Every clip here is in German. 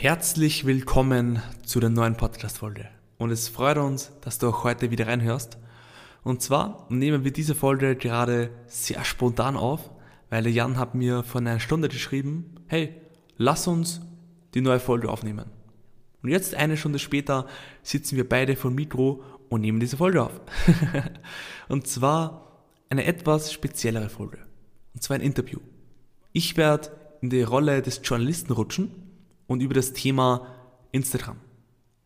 Herzlich willkommen zu der neuen Podcast-Folge. Und es freut uns, dass du auch heute wieder reinhörst. Und zwar nehmen wir diese Folge gerade sehr spontan auf, weil der Jan hat mir vor einer Stunde geschrieben, hey, lass uns die neue Folge aufnehmen. Und jetzt eine Stunde später sitzen wir beide vor Mikro und nehmen diese Folge auf. und zwar eine etwas speziellere Folge. Und zwar ein Interview. Ich werde in die Rolle des Journalisten rutschen und über das Thema Instagram.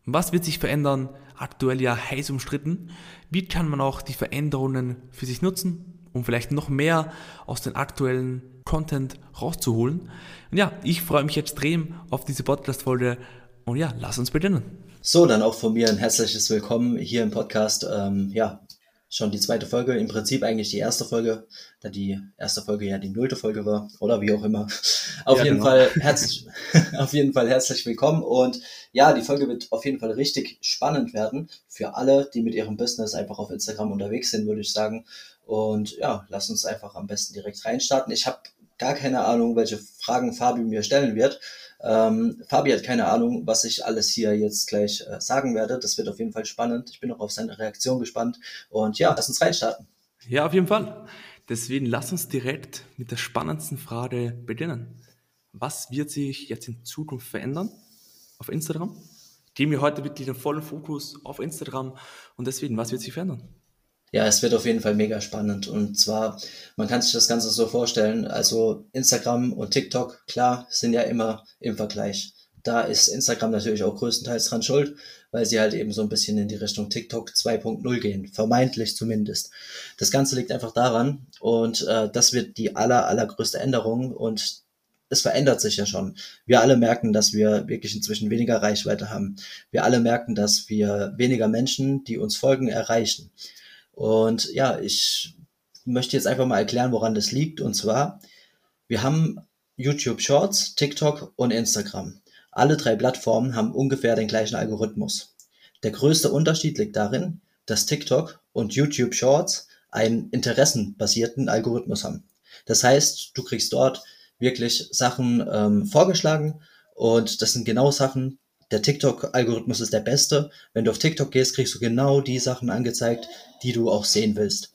Was wird sich verändern? Aktuell ja heiß umstritten. Wie kann man auch die Veränderungen für sich nutzen, um vielleicht noch mehr aus dem aktuellen Content rauszuholen? Und ja, ich freue mich extrem auf diese Podcast-Folge und ja, lass uns beginnen. So, dann auch von mir ein herzliches Willkommen hier im Podcast. Ähm, ja, schon die zweite Folge, im Prinzip eigentlich die erste Folge, da die erste Folge ja die nullte Folge war oder wie auch immer. Auf ja, jeden genau. Fall herzlich, auf jeden Fall herzlich willkommen und ja, die Folge wird auf jeden Fall richtig spannend werden für alle, die mit ihrem Business einfach auf Instagram unterwegs sind, würde ich sagen. Und ja, lass uns einfach am besten direkt reinstarten. Ich habe gar keine Ahnung, welche Fragen Fabi mir stellen wird. Ähm, Fabi hat keine Ahnung, was ich alles hier jetzt gleich äh, sagen werde. Das wird auf jeden Fall spannend. Ich bin auch auf seine Reaktion gespannt. Und ja, lass uns reinstarten. Ja, auf jeden Fall. Deswegen lass uns direkt mit der spannendsten Frage beginnen. Was wird sich jetzt in Zukunft verändern auf Instagram? Geben wir heute wirklich den vollen Fokus auf Instagram und deswegen, was wird sich verändern? Ja, es wird auf jeden Fall mega spannend. Und zwar, man kann sich das Ganze so vorstellen, also Instagram und TikTok, klar, sind ja immer im Vergleich. Da ist Instagram natürlich auch größtenteils dran schuld, weil sie halt eben so ein bisschen in die Richtung TikTok 2.0 gehen, vermeintlich zumindest. Das Ganze liegt einfach daran und äh, das wird die aller, allergrößte Änderung und es verändert sich ja schon. Wir alle merken, dass wir wirklich inzwischen weniger Reichweite haben. Wir alle merken, dass wir weniger Menschen, die uns folgen, erreichen. Und ja, ich möchte jetzt einfach mal erklären, woran das liegt. Und zwar, wir haben YouTube Shorts, TikTok und Instagram. Alle drei Plattformen haben ungefähr den gleichen Algorithmus. Der größte Unterschied liegt darin, dass TikTok und YouTube Shorts einen interessenbasierten Algorithmus haben. Das heißt, du kriegst dort wirklich Sachen ähm, vorgeschlagen und das sind genau Sachen, der TikTok-Algorithmus ist der beste. Wenn du auf TikTok gehst, kriegst du genau die Sachen angezeigt, die du auch sehen willst.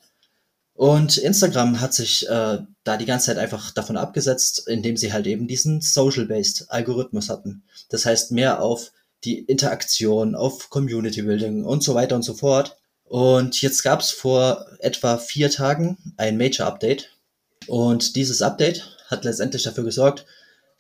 Und Instagram hat sich äh, da die ganze Zeit einfach davon abgesetzt, indem sie halt eben diesen Social-Based Algorithmus hatten. Das heißt mehr auf die Interaktion, auf Community Building und so weiter und so fort. Und jetzt gab es vor etwa vier Tagen ein Major Update. Und dieses Update hat letztendlich dafür gesorgt,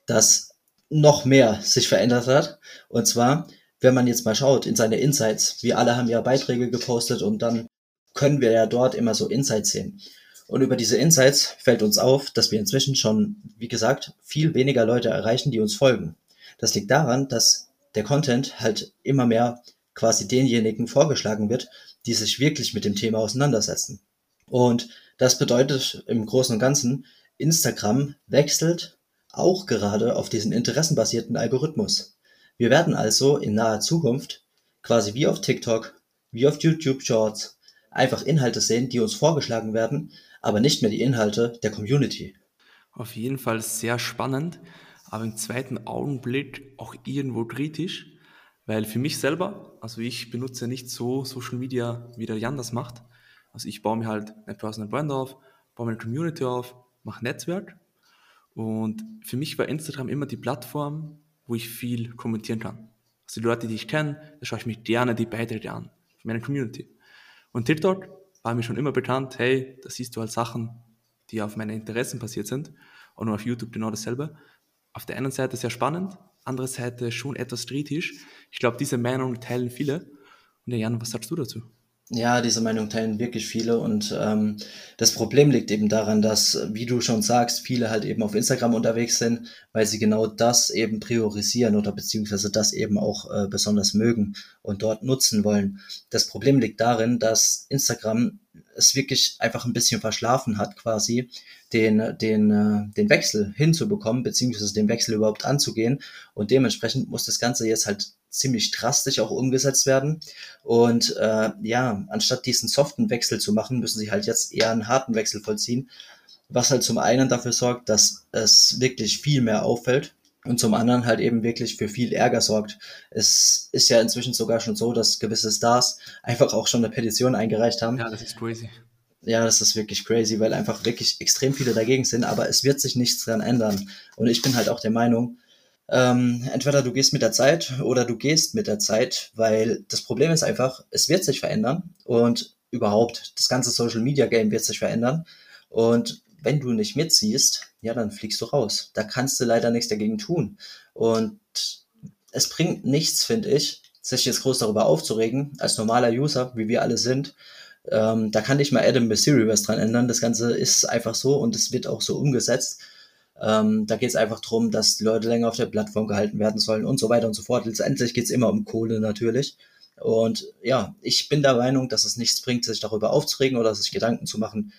dass noch mehr sich verändert hat. Und zwar, wenn man jetzt mal schaut in seine Insights, wir alle haben ja Beiträge gepostet und dann können wir ja dort immer so Insights sehen. Und über diese Insights fällt uns auf, dass wir inzwischen schon, wie gesagt, viel weniger Leute erreichen, die uns folgen. Das liegt daran, dass der Content halt immer mehr quasi denjenigen vorgeschlagen wird, die sich wirklich mit dem Thema auseinandersetzen. Und das bedeutet im Großen und Ganzen, Instagram wechselt auch gerade auf diesen interessenbasierten Algorithmus. Wir werden also in naher Zukunft quasi wie auf TikTok, wie auf YouTube Shorts einfach Inhalte sehen, die uns vorgeschlagen werden, aber nicht mehr die Inhalte der Community. Auf jeden Fall sehr spannend, aber im zweiten Augenblick auch irgendwo kritisch, weil für mich selber, also ich benutze nicht so Social Media, wie der Jan das macht. Also ich baue mir halt eine Personal Brand auf, baue meine Community auf, mache Netzwerk und für mich war Instagram immer die Plattform, wo ich viel kommentieren kann. Also die Leute, die ich kenne, da schaue ich mir gerne die Beiträge an, für meine Community. Und TikTok war mir schon immer bekannt, hey, da siehst du halt Sachen, die auf meine Interessen passiert sind. Und auf YouTube genau dasselbe. Auf der einen Seite sehr spannend, andere Seite schon etwas kritisch. Ich glaube, diese Meinung teilen viele. Und ja, Jan, was sagst du dazu? Ja, diese Meinung teilen wirklich viele und ähm, das Problem liegt eben daran, dass, wie du schon sagst, viele halt eben auf Instagram unterwegs sind, weil sie genau das eben priorisieren oder beziehungsweise das eben auch äh, besonders mögen und dort nutzen wollen. Das Problem liegt darin, dass Instagram es wirklich einfach ein bisschen verschlafen hat, quasi den, den, äh, den Wechsel hinzubekommen, beziehungsweise den Wechsel überhaupt anzugehen. Und dementsprechend muss das Ganze jetzt halt ziemlich drastisch auch umgesetzt werden. Und äh, ja, anstatt diesen soften Wechsel zu machen, müssen sie halt jetzt eher einen harten Wechsel vollziehen, was halt zum einen dafür sorgt, dass es wirklich viel mehr auffällt und zum anderen halt eben wirklich für viel Ärger sorgt. Es ist ja inzwischen sogar schon so, dass gewisse Stars einfach auch schon eine Petition eingereicht haben. Ja, das ist crazy. Ja, das ist wirklich crazy, weil einfach wirklich extrem viele dagegen sind, aber es wird sich nichts dran ändern. Und ich bin halt auch der Meinung, ähm, entweder du gehst mit der Zeit oder du gehst mit der Zeit, weil das Problem ist einfach, es wird sich verändern und überhaupt das ganze Social Media Game wird sich verändern. Und wenn du nicht mitziehst, ja, dann fliegst du raus. Da kannst du leider nichts dagegen tun. Und es bringt nichts, finde ich, sich jetzt groß darüber aufzuregen, als normaler User, wie wir alle sind. Ähm, da kann nicht mal Adam Mystery was dran ändern. Das Ganze ist einfach so und es wird auch so umgesetzt. Ähm, da geht es einfach darum, dass die Leute länger auf der Plattform gehalten werden sollen und so weiter und so fort. Letztendlich geht es immer um Kohle natürlich. Und ja, ich bin der Meinung, dass es nichts bringt, sich darüber aufzuregen oder sich Gedanken zu machen,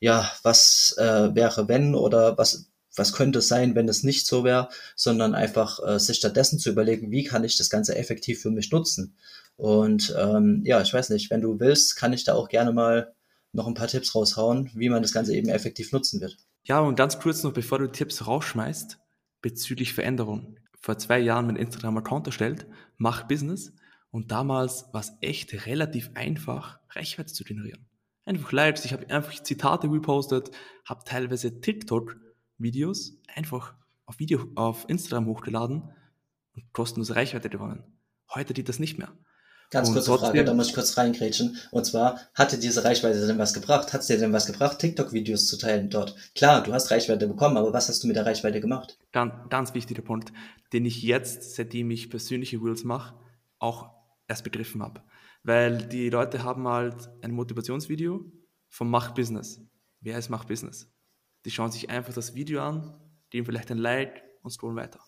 ja, was äh, wäre wenn oder was, was könnte es sein, wenn es nicht so wäre, sondern einfach äh, sich stattdessen zu überlegen, wie kann ich das Ganze effektiv für mich nutzen. Und ähm, ja, ich weiß nicht, wenn du willst, kann ich da auch gerne mal noch ein paar Tipps raushauen, wie man das Ganze eben effektiv nutzen wird. Ja, und ganz kurz noch, bevor du Tipps rausschmeißt, bezüglich Veränderung. Vor zwei Jahren mein Instagram-Account erstellt, mach Business und damals war es echt relativ einfach, Reichweite zu generieren. Einfach Lives, ich habe einfach Zitate repostet, habe teilweise TikTok-Videos einfach auf Video auf Instagram hochgeladen und kostenlose Reichweite gewonnen. Heute geht das nicht mehr. Ganz kurze trotzdem, Frage, da muss ich kurz reingrätschen. Und zwar, hat dir diese Reichweite denn was gebracht? Hat es dir denn was gebracht, TikTok-Videos zu teilen dort? Klar, du hast Reichweite bekommen, aber was hast du mit der Reichweite gemacht? Ganz, ganz wichtiger Punkt, den ich jetzt, seitdem ich persönliche Reels mache, auch erst begriffen habe. Weil die Leute haben halt ein Motivationsvideo vom Mach Business. Wer ist Mach Business? Die schauen sich einfach das Video an, geben vielleicht ein Like und scrollen weiter.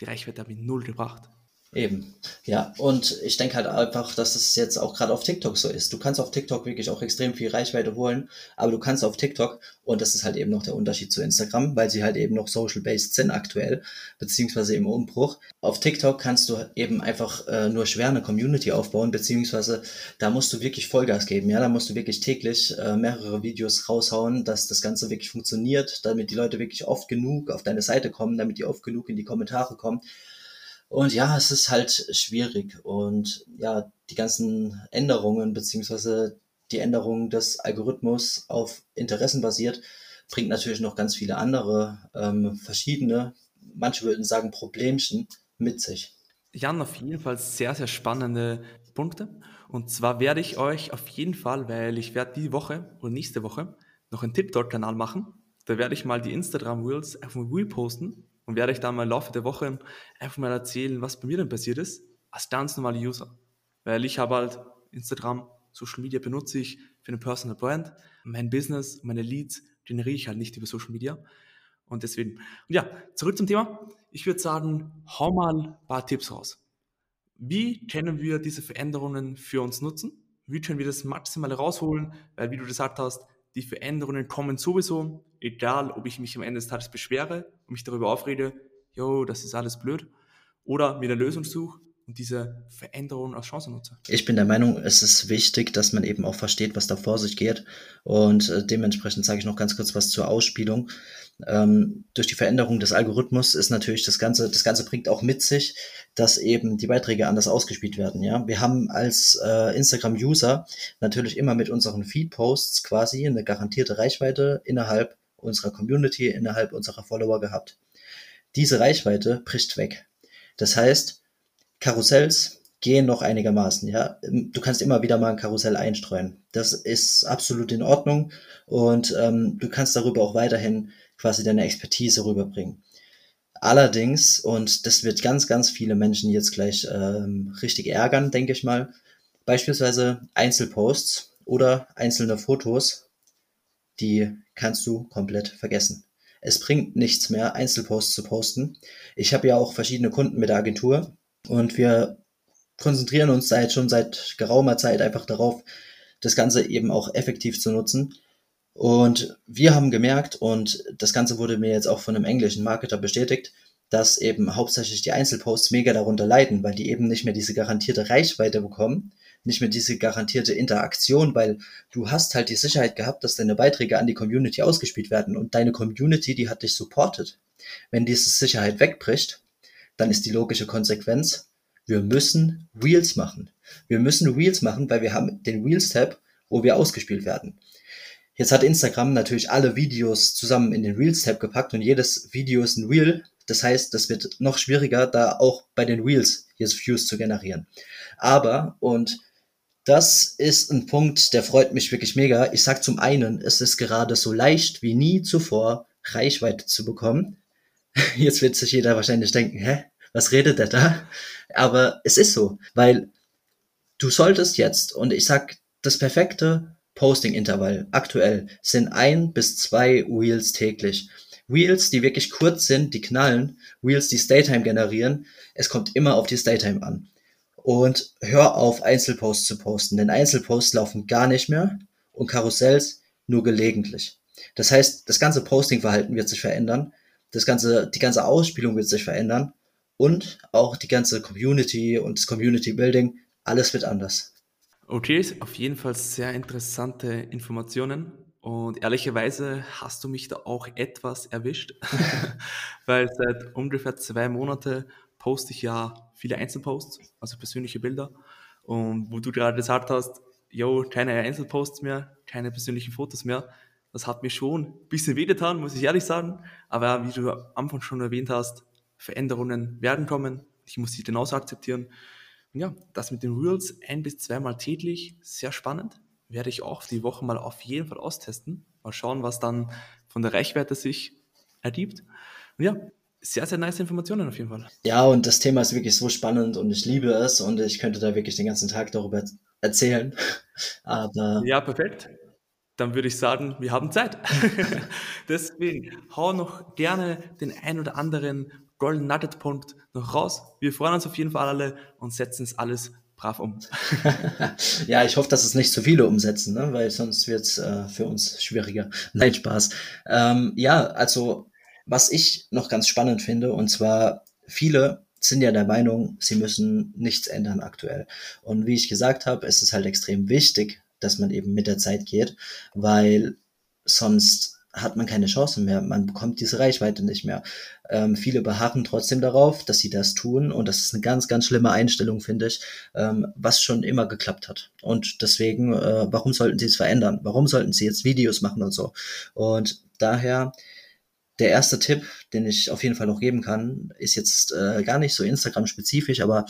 Die Reichweite hat mich null gebracht. Eben, ja. Und ich denke halt einfach, dass es jetzt auch gerade auf TikTok so ist. Du kannst auf TikTok wirklich auch extrem viel Reichweite holen, aber du kannst auf TikTok, und das ist halt eben noch der Unterschied zu Instagram, weil sie halt eben noch social-based sind aktuell, beziehungsweise im Umbruch. Auf TikTok kannst du eben einfach äh, nur schwer eine Community aufbauen, beziehungsweise da musst du wirklich Vollgas geben, ja. Da musst du wirklich täglich äh, mehrere Videos raushauen, dass das Ganze wirklich funktioniert, damit die Leute wirklich oft genug auf deine Seite kommen, damit die oft genug in die Kommentare kommen. Und ja, es ist halt schwierig. Und ja, die ganzen Änderungen beziehungsweise die Änderung des Algorithmus auf Interessen basiert, bringt natürlich noch ganz viele andere ähm, verschiedene, manche würden sagen Problemchen mit sich. Jan, auf jeden Fall sehr, sehr spannende Punkte. Und zwar werde ich euch auf jeden Fall, weil ich werde die Woche oder nächste Woche noch einen TikTok-Kanal machen. Da werde ich mal die Instagram-Reels auf dem Reel posten und werde euch dann mal im Laufe der Woche einfach mal erzählen, was bei mir denn passiert ist, als ganz normaler User. Weil ich habe halt Instagram, Social Media benutze ich für eine Personal Brand. Mein Business, meine Leads generiere ich halt nicht über Social Media. Und deswegen, und ja, zurück zum Thema. Ich würde sagen, hau mal ein paar Tipps raus. Wie können wir diese Veränderungen für uns nutzen? Wie können wir das Maximale rausholen? Weil, wie du gesagt hast, die Veränderungen kommen sowieso, egal ob ich mich am Ende des Tages beschwere und mich darüber aufrede, yo, das ist alles blöd, oder mir eine Lösung suche und diese Veränderungen als Chance nutze. Ich bin der Meinung, es ist wichtig, dass man eben auch versteht, was da vor sich geht. Und äh, dementsprechend sage ich noch ganz kurz was zur Ausspielung. Ähm, durch die Veränderung des Algorithmus ist natürlich das Ganze, das Ganze bringt auch mit sich, dass eben die Beiträge anders ausgespielt werden. Ja, wir haben als äh, Instagram-User natürlich immer mit unseren Feed-Posts quasi eine garantierte Reichweite innerhalb unserer Community, innerhalb unserer Follower gehabt. Diese Reichweite bricht weg. Das heißt, Karussells gehen noch einigermaßen, ja. Du kannst immer wieder mal ein Karussell einstreuen. Das ist absolut in Ordnung und ähm, du kannst darüber auch weiterhin quasi deine Expertise rüberbringen. Allerdings, und das wird ganz, ganz viele Menschen jetzt gleich ähm, richtig ärgern, denke ich mal, beispielsweise Einzelposts oder einzelne Fotos, die kannst du komplett vergessen. Es bringt nichts mehr, Einzelposts zu posten. Ich habe ja auch verschiedene Kunden mit der Agentur und wir konzentrieren uns seit schon seit geraumer Zeit einfach darauf, das Ganze eben auch effektiv zu nutzen. Und wir haben gemerkt, und das Ganze wurde mir jetzt auch von einem englischen Marketer bestätigt, dass eben hauptsächlich die Einzelposts mega darunter leiden, weil die eben nicht mehr diese garantierte Reichweite bekommen, nicht mehr diese garantierte Interaktion, weil du hast halt die Sicherheit gehabt, dass deine Beiträge an die Community ausgespielt werden und deine Community, die hat dich supportet. Wenn diese Sicherheit wegbricht, dann ist die logische Konsequenz, wir müssen Reels machen. Wir müssen Reels machen, weil wir haben den Reels-Tab, wo wir ausgespielt werden. Jetzt hat Instagram natürlich alle Videos zusammen in den Reels-Tab gepackt und jedes Video ist ein Reel. Das heißt, das wird noch schwieriger, da auch bei den Reels jetzt Views zu generieren. Aber, und das ist ein Punkt, der freut mich wirklich mega. Ich sag zum einen, es ist gerade so leicht wie nie zuvor, Reichweite zu bekommen. Jetzt wird sich jeder wahrscheinlich denken, hä, was redet der da? Aber es ist so, weil du solltest jetzt, und ich sag, das perfekte Posting-Intervall aktuell sind ein bis zwei Reels täglich. Reels, die wirklich kurz sind, die knallen, Reels, die Staytime generieren, es kommt immer auf die Staytime an. Und hör auf, Einzelposts zu posten, denn Einzelposts laufen gar nicht mehr und Karussells nur gelegentlich. Das heißt, das ganze Posting-Verhalten wird sich verändern, das ganze, die ganze Ausspielung wird sich verändern und auch die ganze Community und das Community Building, alles wird anders. Okay, auf jeden Fall sehr interessante Informationen. Und ehrlicherweise hast du mich da auch etwas erwischt, weil seit ungefähr zwei Monaten poste ich ja viele Einzelposts, also persönliche Bilder. Und wo du gerade gesagt hast, yo, keine Einzelposts mehr, keine persönlichen Fotos mehr, das hat mir schon ein bisschen wehgetan, muss ich ehrlich sagen. Aber wie du am Anfang schon erwähnt hast, Veränderungen werden kommen. Ich muss sie genauso akzeptieren. Und ja, das mit den Reels ein bis zweimal täglich, sehr spannend. Werde ich auch die Woche mal auf jeden Fall austesten. Mal schauen, was dann von der Reichweite sich ergibt. Und ja, sehr, sehr nice Informationen auf jeden Fall. Ja, und das Thema ist wirklich so spannend und ich liebe es und ich könnte da wirklich den ganzen Tag darüber erzählen. Aber. Ja, perfekt dann würde ich sagen, wir haben Zeit. Deswegen hau noch gerne den ein oder anderen Golden Nugget Punkt noch raus. Wir freuen uns auf jeden Fall alle und setzen es alles brav um. ja, ich hoffe, dass es nicht zu viele umsetzen, ne? weil sonst wird es äh, für uns schwieriger. Nein, Spaß. Ähm, ja, also was ich noch ganz spannend finde, und zwar viele sind ja der Meinung, sie müssen nichts ändern aktuell. Und wie ich gesagt habe, ist es halt extrem wichtig, dass man eben mit der Zeit geht, weil sonst hat man keine Chance mehr. Man bekommt diese Reichweite nicht mehr. Ähm, viele beharren trotzdem darauf, dass sie das tun. Und das ist eine ganz, ganz schlimme Einstellung, finde ich, ähm, was schon immer geklappt hat. Und deswegen, äh, warum sollten sie es verändern? Warum sollten sie jetzt Videos machen und so? Und daher, der erste Tipp, den ich auf jeden Fall noch geben kann, ist jetzt äh, gar nicht so Instagram-spezifisch, aber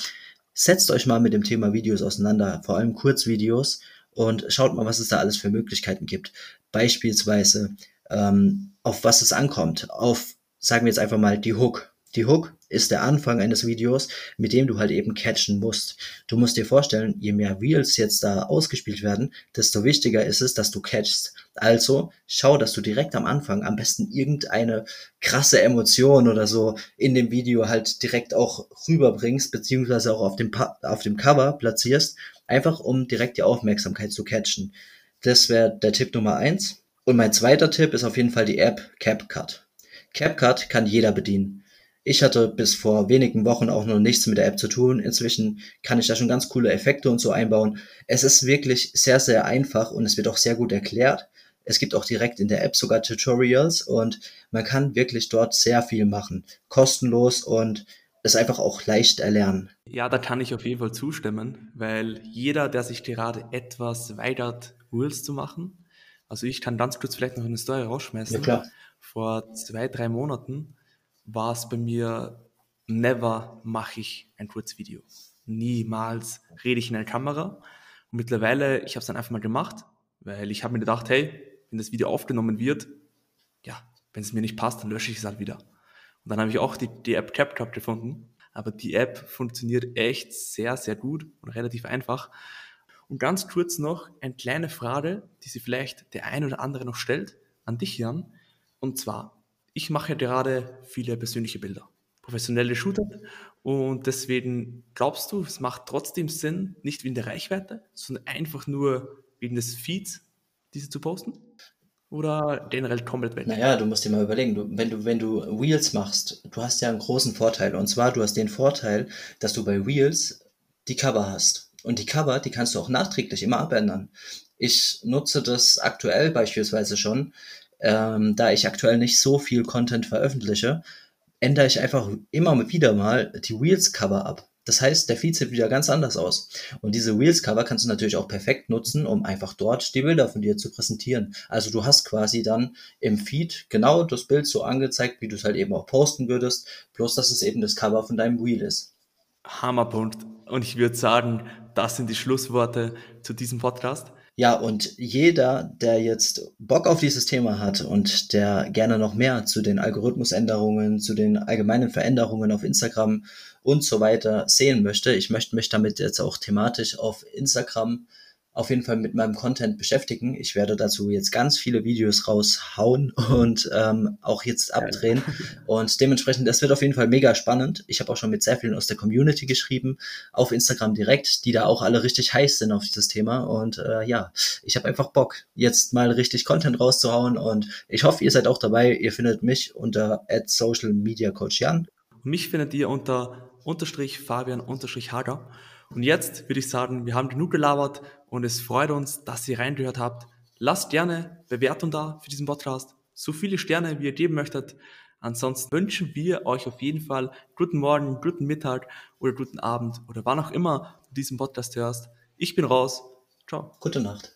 setzt euch mal mit dem Thema Videos auseinander, vor allem Kurzvideos und schaut mal, was es da alles für Möglichkeiten gibt. Beispielsweise, ähm, auf was es ankommt, auf, sagen wir jetzt einfach mal, die Hook. Die Hook ist der Anfang eines Videos, mit dem du halt eben catchen musst. Du musst dir vorstellen, je mehr Reels jetzt da ausgespielt werden, desto wichtiger ist es, dass du catchst. Also schau, dass du direkt am Anfang am besten irgendeine krasse Emotion oder so in dem Video halt direkt auch rüberbringst, beziehungsweise auch auf dem, auf dem Cover platzierst, einfach um direkt die Aufmerksamkeit zu catchen. Das wäre der Tipp Nummer eins. Und mein zweiter Tipp ist auf jeden Fall die App CapCut. CapCut kann jeder bedienen. Ich hatte bis vor wenigen Wochen auch noch nichts mit der App zu tun. Inzwischen kann ich da schon ganz coole Effekte und so einbauen. Es ist wirklich sehr, sehr einfach und es wird auch sehr gut erklärt. Es gibt auch direkt in der App sogar Tutorials und man kann wirklich dort sehr viel machen. Kostenlos und es einfach auch leicht erlernen. Ja, da kann ich auf jeden Fall zustimmen, weil jeder, der sich gerade etwas weigert, Reels zu machen, also ich kann ganz kurz vielleicht noch eine Story rausschmeißen. Ja, klar. Vor zwei, drei Monaten war es bei mir, never mache ich ein Kurzvideo. Niemals rede ich in eine Kamera. Und mittlerweile, ich habe es dann einfach mal gemacht, weil ich habe mir gedacht, hey, wenn das Video aufgenommen wird, ja, wenn es mir nicht passt, dann lösche ich es halt wieder. Und dann habe ich auch die, die App CapCut gefunden. Aber die App funktioniert echt sehr, sehr gut und relativ einfach. Und ganz kurz noch eine kleine Frage, die sich vielleicht der ein oder andere noch stellt, an dich, Jan. Und zwar, ich mache ja gerade viele persönliche Bilder, professionelle Shooter. Und deswegen glaubst du, es macht trotzdem Sinn, nicht wegen der Reichweite, sondern einfach nur wegen des Feeds, diese zu posten? oder generell komplett weg? Naja, du musst dir mal überlegen, du, wenn, du, wenn du Wheels machst, du hast ja einen großen Vorteil. Und zwar, du hast den Vorteil, dass du bei Wheels die Cover hast. Und die Cover, die kannst du auch nachträglich immer abändern. Ich nutze das aktuell beispielsweise schon, ähm, da ich aktuell nicht so viel Content veröffentliche, ändere ich einfach immer wieder mal die Wheels-Cover ab. Das heißt, der Feed sieht wieder ganz anders aus. Und diese Wheels-Cover kannst du natürlich auch perfekt nutzen, um einfach dort die Bilder von dir zu präsentieren. Also du hast quasi dann im Feed genau das Bild so angezeigt, wie du es halt eben auch posten würdest, bloß dass es eben das Cover von deinem Wheel ist. Hammerpunkt. Und ich würde sagen, das sind die Schlussworte zu diesem Podcast. Ja, und jeder, der jetzt Bock auf dieses Thema hat und der gerne noch mehr zu den Algorithmusänderungen, zu den allgemeinen Veränderungen auf Instagram und so weiter sehen möchte, ich möchte mich damit jetzt auch thematisch auf Instagram auf jeden Fall mit meinem Content beschäftigen. Ich werde dazu jetzt ganz viele Videos raushauen und ähm, auch jetzt abdrehen. Und dementsprechend, das wird auf jeden Fall mega spannend. Ich habe auch schon mit sehr vielen aus der Community geschrieben, auf Instagram direkt, die da auch alle richtig heiß sind auf dieses Thema. Und äh, ja, ich habe einfach Bock, jetzt mal richtig Content rauszuhauen. Und ich hoffe, ihr seid auch dabei. Ihr findet mich unter at Social Media Coach Jan. Mich findet ihr unter unterstrich Fabian unterstrich Hager. Und jetzt würde ich sagen, wir haben genug gelabert und es freut uns, dass ihr reingehört habt. Lasst gerne Bewertung da für diesen Podcast. So viele Sterne, wie ihr geben möchtet. Ansonsten wünschen wir euch auf jeden Fall guten Morgen, guten Mittag oder guten Abend oder wann auch immer du diesen Podcast hörst. Ich bin raus. Ciao. Gute Nacht.